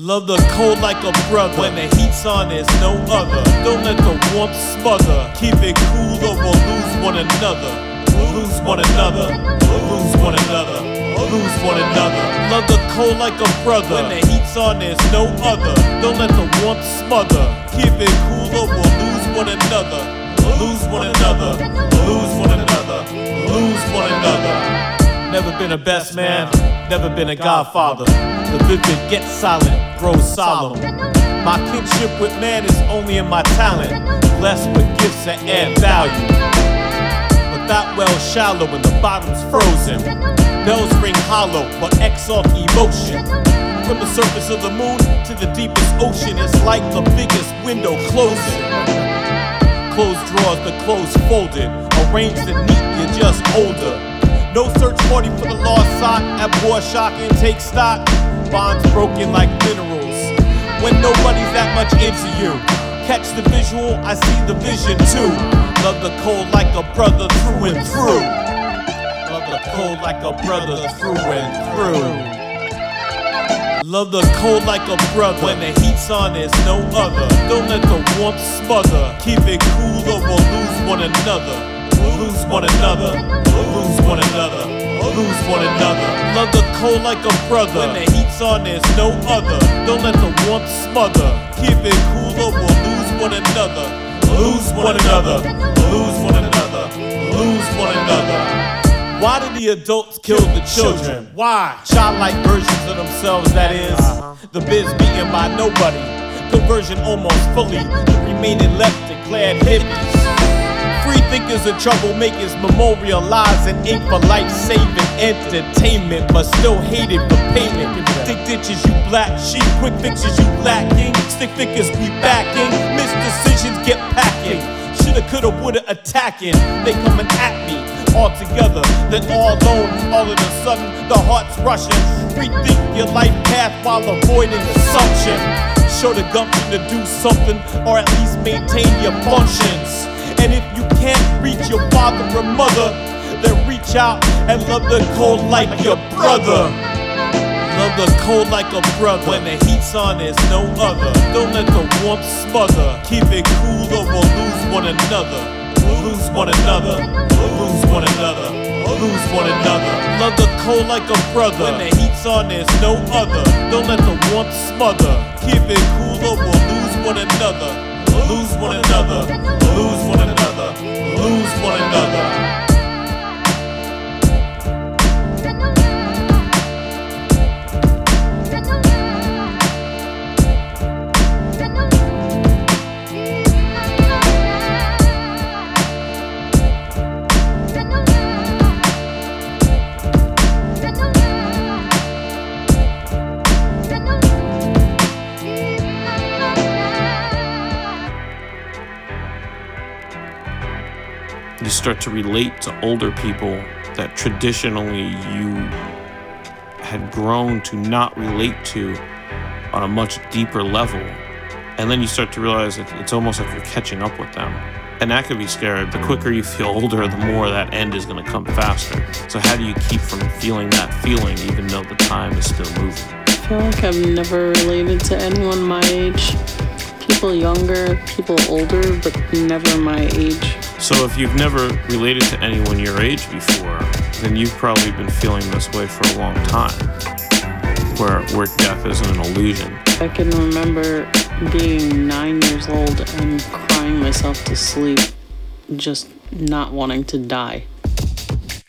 Love the cold like a brother. When the heat's on, there's no other. Don't let the warmth smother. Keep it cool or we'll lose one another. Lose one another. Lose one another. Lose one another. Love the cold like a brother. When the heat's on, there's no other. Don't let the warmth smother. Keep it cool or we'll lose one another. Lose one another. Lose one another. Lose one another. Never been a best man, never been a godfather. The vivid gets silent, grows solemn. My kinship with man is only in my talent, blessed with gifts that add value. But that well's shallow and the bottom's frozen. Bells ring hollow, but exalt emotion. From the surface of the moon to the deepest ocean, it's like the biggest window closing. Closed drawers, the clothes folded, arranged and neat, you're just older. No search party for the lost sock at Boar Shock and take stock. Bonds broken like minerals. When nobody's that much into you. Catch the visual, I see the vision too. Love the cold like a brother through and through. Love the cold like a brother through and through. Love the cold like a brother. When the heat's on, there's no other. Don't let the warmth smother. Keep it cool or we'll lose one another lose one another, lose one another, lose one another. The cold like a brother. When the heat's on, there's no other. Don't let the warmth smother. Keep it cool or we'll lose one another. Lose one another, lose one another, lose one another. Why do the adults kill the children? Why? Childlike versions of themselves, that is. Uh-huh. The biz beaten by nobody. Conversion almost fully. The remaining left declared hippies. Thinkers and troublemakers memorialized and ink for life-saving entertainment, but still hated for payment. Dig ditches, you black sheep, quick fixes, you lacking. Stick figures, we backing. Missed decisions, get packing. Shoulda, coulda, woulda, attacking. They coming at me all together, then all alone. All of a sudden, the heart's rushing. Rethink your life path while avoiding assumption. Show the gumption to do something, or at least maintain your functions. And if reach your father or mother, then reach out and love the cold like your brother. Love the cold like a brother. When the heat's on, there's no other. Don't let the warmth smother. Keep it cool or we'll lose one another. Lose one another. Lose one another. Lose one another. Love the cold like a brother. When the heat's on, there's no other. Don't let the warmth smother. Keep it cool or we'll lose one another lose one another, lose one another, lose one another. Start to relate to older people that traditionally you had grown to not relate to on a much deeper level. And then you start to realize that it's almost like you're catching up with them. And that could be scary. The quicker you feel older, the more that end is going to come faster. So, how do you keep from feeling that feeling even though the time is still moving? I feel like I've never related to anyone my age. People younger, people older, but never my age. So if you've never related to anyone your age before, then you've probably been feeling this way for a long time, where where death isn't an illusion. I can remember being nine years old and crying myself to sleep, just not wanting to die.